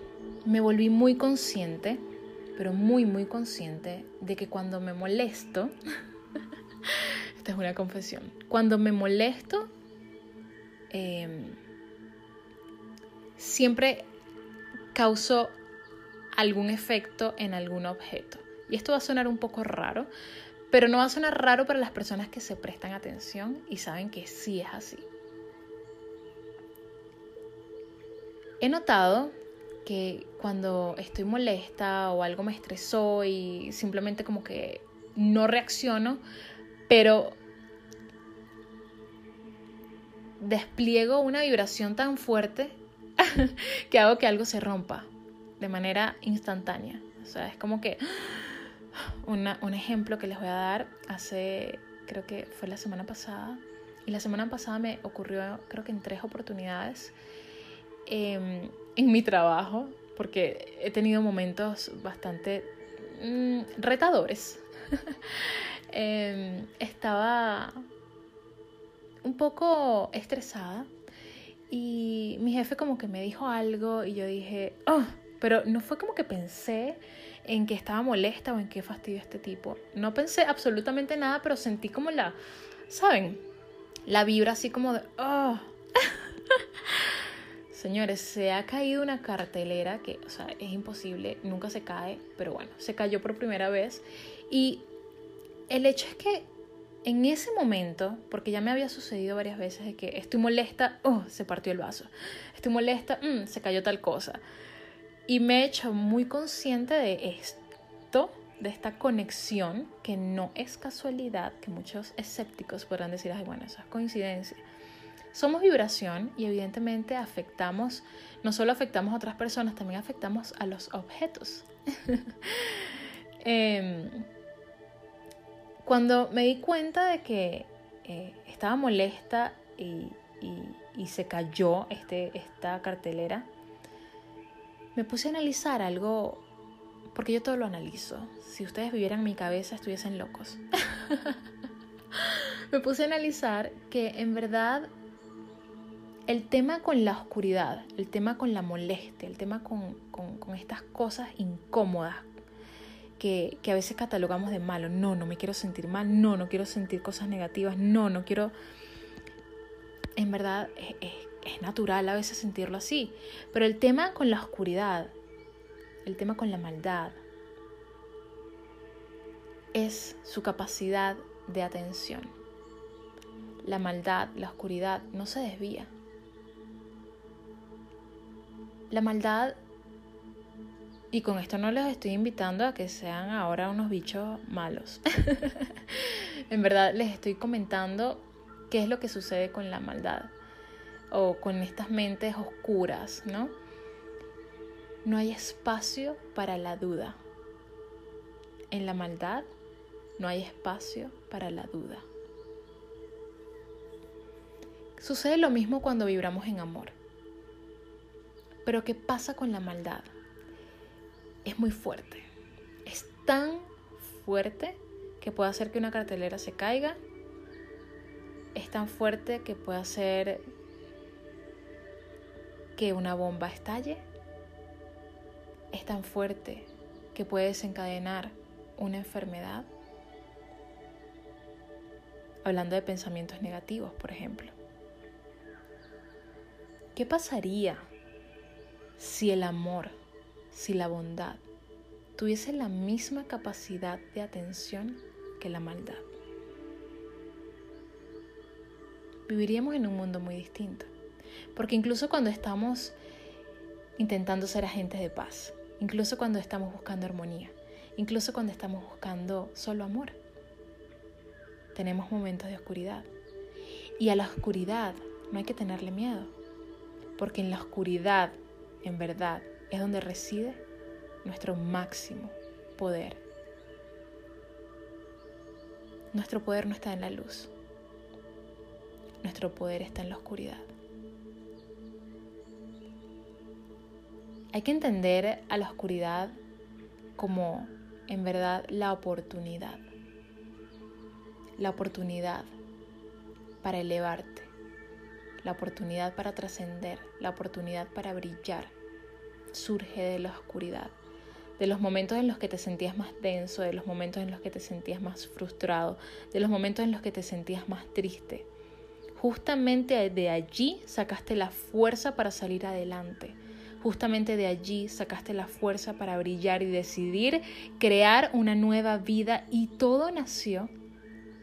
me volví muy consciente, pero muy, muy consciente de que cuando me molesto, esta es una confesión, cuando me molesto, eh, siempre causó algún efecto en algún objeto. Y esto va a sonar un poco raro, pero no va a sonar raro para las personas que se prestan atención y saben que sí es así. He notado que cuando estoy molesta o algo me estresó y simplemente como que no reacciono, pero despliego una vibración tan fuerte que hago que algo se rompa de manera instantánea. O sea, es como que un ejemplo que les voy a dar hace, creo que fue la semana pasada. Y la semana pasada me ocurrió, creo que en tres oportunidades em, en mi trabajo, porque he tenido momentos bastante mm, retadores. Em, estaba un poco estresada y mi jefe como que me dijo algo y yo dije, oh, pero no fue como que pensé en que estaba molesta o en qué fastidio este tipo. No pensé absolutamente nada, pero sentí como la, ¿saben? La vibra así como de, oh. Señores, se ha caído una cartelera que, o sea, es imposible, nunca se cae, pero bueno, se cayó por primera vez. Y el hecho es que en ese momento, porque ya me había sucedido varias veces de que estoy molesta, oh, se partió el vaso. Estoy molesta, mm, se cayó tal cosa. Y me he hecho muy consciente de esto. de esta conexión que no es casualidad, que muchos escépticos podrán decir, ay, bueno, eso es coincidencia. Somos vibración y evidentemente afectamos, no solo afectamos a otras personas, también afectamos a los objetos. Em, cuando me di cuenta de que eh, estaba molesta y, se cayó este, esta cartelera, me puse a analizar algo, porque yo todo lo analizo. Si ustedes vivieran en mi cabeza, estuviesen locos. me puse a analizar que en verdad el tema con la oscuridad, el tema con la molestia, el tema con, estas cosas incómodas que, a veces catalogamos de malo. No, no me quiero sentir mal, no, no quiero sentir cosas negativas, no, no quiero... En verdad es, es natural a veces sentirlo así, pero el tema con la oscuridad, el tema con la maldad, es su capacidad de atención. La maldad, la oscuridad no se desvía la maldad, y con esto no les estoy invitando a que sean ahora unos bichos malos. en verdad les estoy comentando qué es lo que sucede con la maldad o con estas mentes oscuras, ¿no? No hay espacio para la duda. En la maldad no hay espacio para la duda. Sucede lo mismo cuando vibramos en amor. Pero ¿qué pasa con la maldad? Es muy fuerte. Es tan fuerte que puede hacer que una cartelera se caiga. Es tan fuerte que puede hacer que una bomba estalle. Es tan fuerte que puede desencadenar una enfermedad. Hablando de pensamientos negativos, por ejemplo. ¿Qué pasaría si el amor, si la bondad tuviese la misma capacidad de atención que la maldad. Viviríamos en un mundo muy distinto. Porque incluso cuando estamos intentando ser agentes de paz, incluso cuando estamos buscando armonía, incluso cuando estamos buscando solo amor, tenemos momentos de oscuridad. Y a la oscuridad no hay que tenerle miedo, porque en la oscuridad en verdad es donde reside nuestro máximo poder. Nuestro poder no está en la luz. Nuestro poder está en la oscuridad. Hay que entender a la oscuridad como en verdad la oportunidad. La oportunidad para elevarte. La oportunidad para trascender. La oportunidad para brillar surge de la oscuridad, de los momentos en los que te sentías más denso, de los momentos en los que te sentías más frustrado, de los momentos en los que te sentías más triste. Justamente de allí sacaste la fuerza para salir adelante. Justamente de allí sacaste la fuerza para brillar y decidir crear una nueva vida y todo nació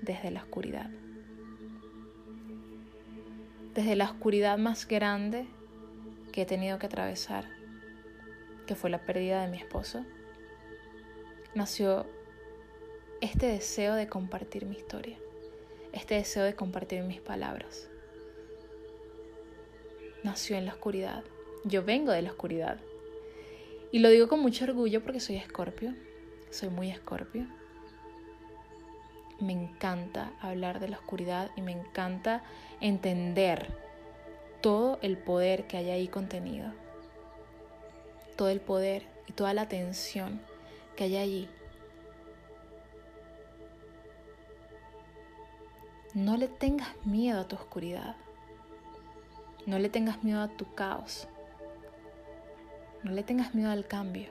desde la oscuridad. Desde la oscuridad más grande que he tenido que atravesar que fue la pérdida de mi esposo, nació este deseo de compartir mi historia, este deseo de compartir mis palabras. Nació en la oscuridad. Yo vengo de la oscuridad. Y lo digo con mucho orgullo porque soy escorpio, soy muy escorpio. Me encanta hablar de la oscuridad y me encanta entender todo el poder que hay ahí contenido todo el poder y toda la atención que hay allí. No le tengas miedo a tu oscuridad. No le tengas miedo a tu caos. No le tengas miedo al cambio.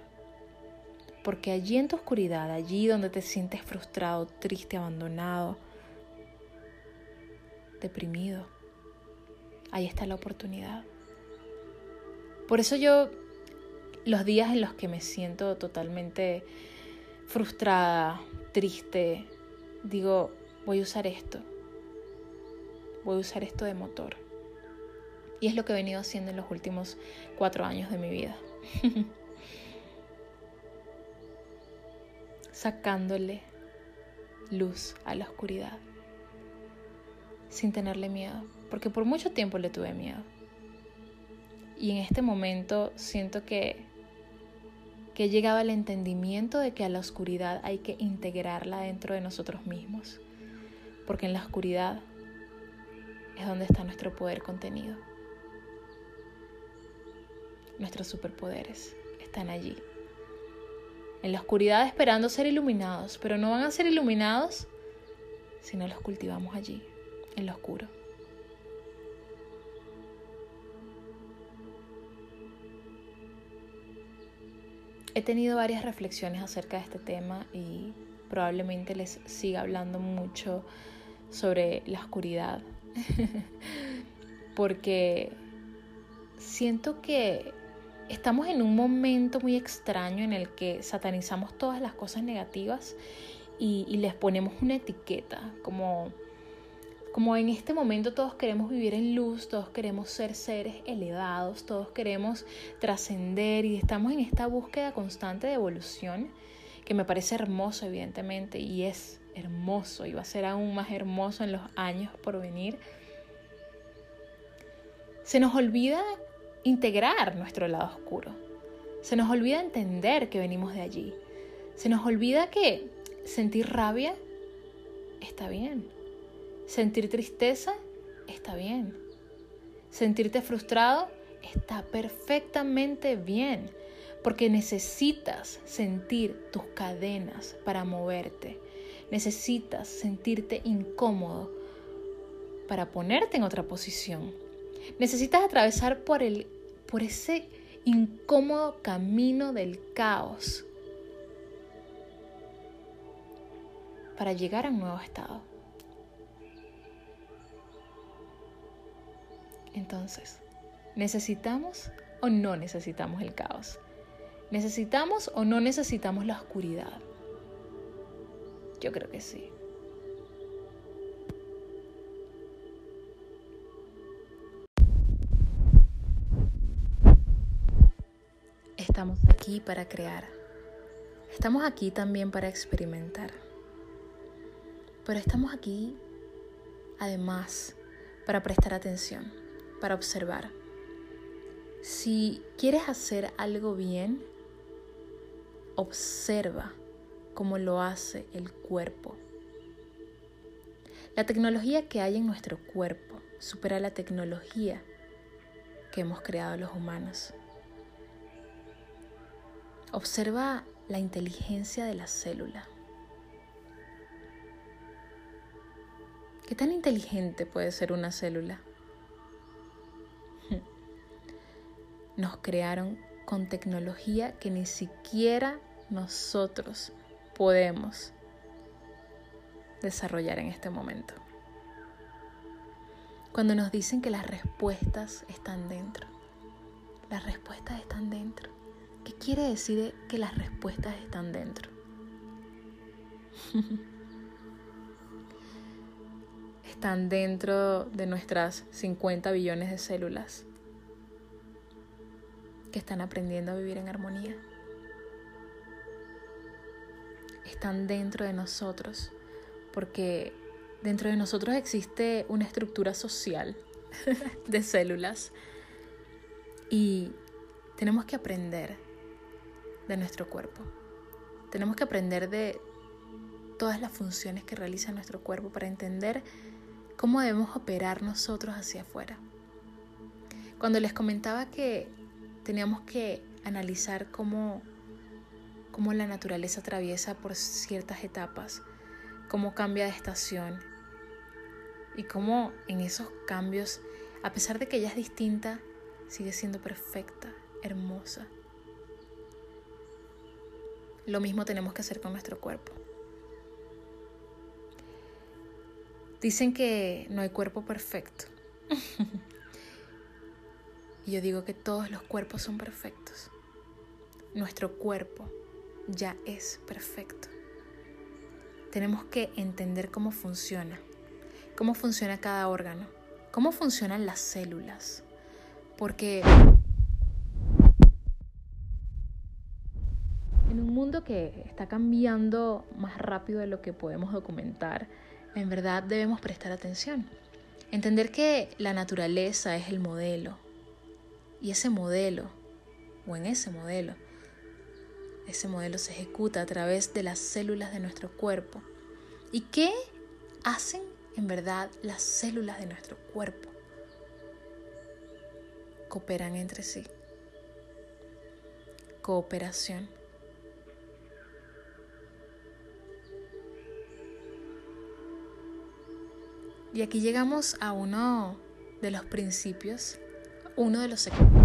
Porque allí en tu oscuridad, allí donde te sientes frustrado, triste, abandonado, deprimido, ahí está la oportunidad. Por eso yo los días en los que me siento totalmente frustrada, triste, digo, voy a usar esto, voy a usar esto de motor. Y es lo que he venido haciendo en los últimos cuatro años de mi vida. sacándole luz a la oscuridad, sin tenerle miedo, porque por mucho tiempo le tuve miedo. Y en este momento siento que, que he llegado al entendimiento de que a la oscuridad hay que integrarla dentro de nosotros mismos, porque en la oscuridad es donde está nuestro poder contenido. Nuestros superpoderes están allí en la oscuridad esperando ser iluminados, pero no van a ser iluminados si no los cultivamos allí, en lo oscuro. He tenido varias reflexiones acerca de este tema y probablemente les siga hablando mucho sobre la oscuridad, porque siento que estamos en un momento muy extraño en el que satanizamos todas las cosas negativas y, les ponemos una etiqueta, como, como en este momento todos queremos vivir en luz, todos queremos ser seres elevados, todos queremos trascender y estamos en esta búsqueda constante de evolución que me parece hermoso evidentemente y es hermoso y va a ser aún más hermoso en los años por venir. Se nos olvida integrar nuestro lado oscuro. Se nos olvida entender que venimos de allí. Se nos olvida que sentir rabia está bien. Sentir tristeza está bien. Sentirte frustrado está perfectamente bien. Porque necesitas sentir tus cadenas para moverte. Necesitas sentirte incómodo para ponerte en otra posición. Necesitas atravesar por, el, por ese incómodo camino del caos para llegar a un nuevo estado. Entonces, ¿necesitamos o no necesitamos el caos? ¿Necesitamos o no necesitamos la oscuridad? Yo creo que sí. Estamos aquí para crear. Estamos aquí también para experimentar. Pero estamos aquí además para prestar atención, para observar. Si quieres hacer algo bien, observa cómo lo hace el cuerpo. La tecnología que hay en nuestro cuerpo supera la tecnología que hemos creado los humanos. Observa la inteligencia de la célula. ¿Qué tan inteligente puede ser una célula? Nos crearon con tecnología que ni siquiera nosotros podemos desarrollar en este momento. Cuando nos dicen que las respuestas están dentro, las respuestas están dentro. ¿Qué quiere decir que las respuestas están dentro? están dentro de nuestras 50 billones de células que están aprendiendo a vivir en armonía. Están dentro de nosotros porque dentro de nosotros existe una estructura social de células y tenemos que aprender de nuestro cuerpo. Tenemos que aprender de todas las funciones que realiza nuestro cuerpo para entender cómo debemos operar nosotros hacia afuera. Cuando les comentaba que teníamos que analizar cómo, cómo la naturaleza atraviesa por ciertas etapas, cómo cambia de estación y cómo en esos cambios, a pesar de que ella es distinta, sigue siendo perfecta, hermosa, lo mismo tenemos que hacer con nuestro cuerpo. Dicen que no hay cuerpo perfecto. y yo digo que todos los cuerpos son perfectos. Nuestro cuerpo ya es perfecto. Tenemos que entender cómo funciona, cómo funciona cada órgano, cómo funcionan las células. Porque mundo que está cambiando más rápido de lo que podemos documentar, en verdad debemos prestar atención. Entender que la naturaleza es el modelo y ese modelo, o en ese modelo, ese modelo se ejecuta a través de las células de nuestro cuerpo. ¿Y qué hacen en verdad las células de nuestro cuerpo? Cooperan entre sí. Cooperación. Y aquí llegamos a uno de los principios, uno de los secretos.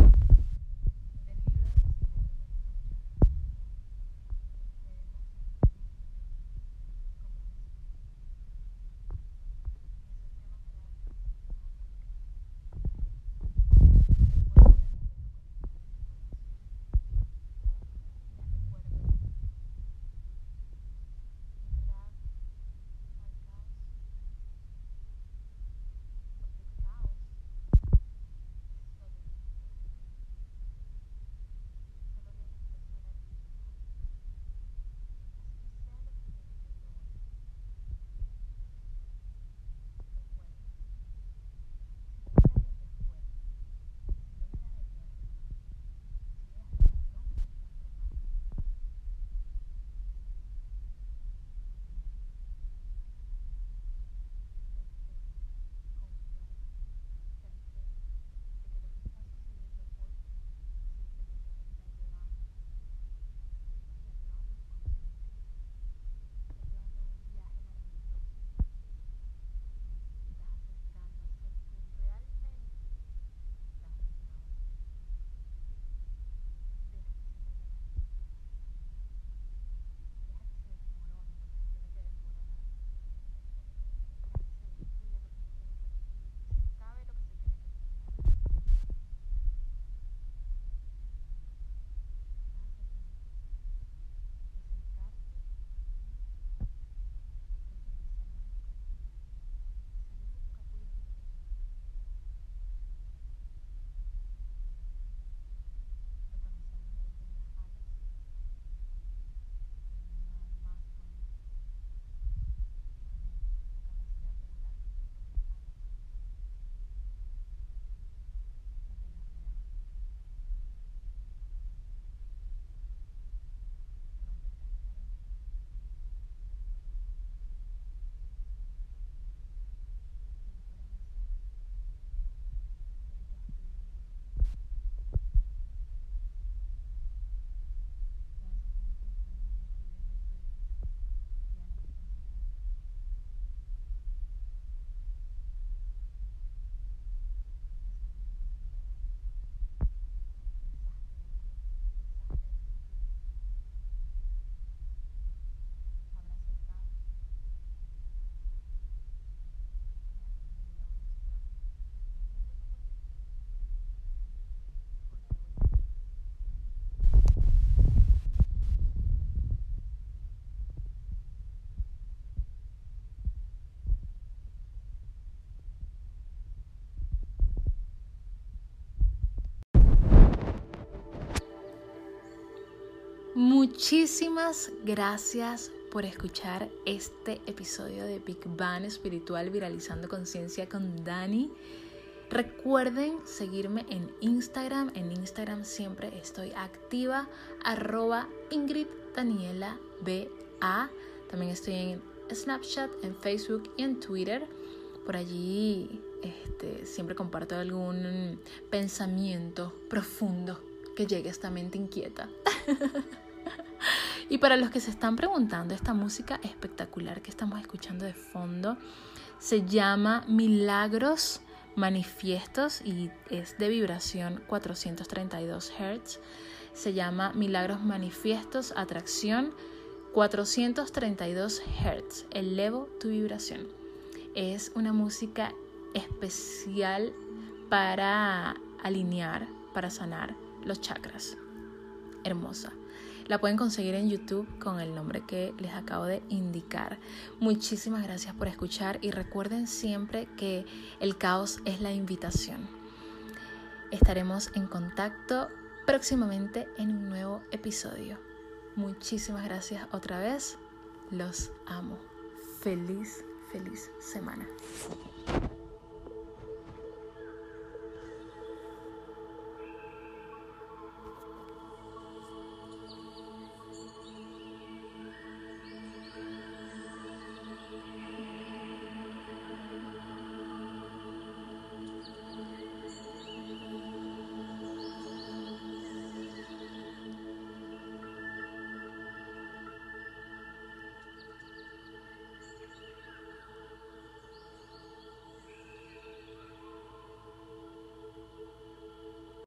Muchísimas gracias por escuchar este episodio de Big Bang Espiritual Viralizando Conciencia con Dani. Recuerden seguirme en Instagram. En Instagram siempre estoy activa. Arroba Ingrid Daniela BA. También estoy en Snapchat, en Facebook y en Twitter. Por allí este, siempre comparto algún pensamiento profundo que llegue a esta mente inquieta. y para los que se están preguntando, esta música espectacular que estamos escuchando de fondo se llama Milagros Manifiestos y es de vibración 432 Hz. Se llama Milagros Manifiestos Atracción 432 Hz. Elevo tu vibración. Es una música especial para alinear, para sanar los chakras. Hermosa. La pueden conseguir en YouTube con el nombre que les acabo de indicar. Muchísimas gracias por escuchar y recuerden siempre que el caos es la invitación. Estaremos en contacto próximamente en un nuevo episodio. Muchísimas gracias otra vez. Los amo. Feliz, feliz semana.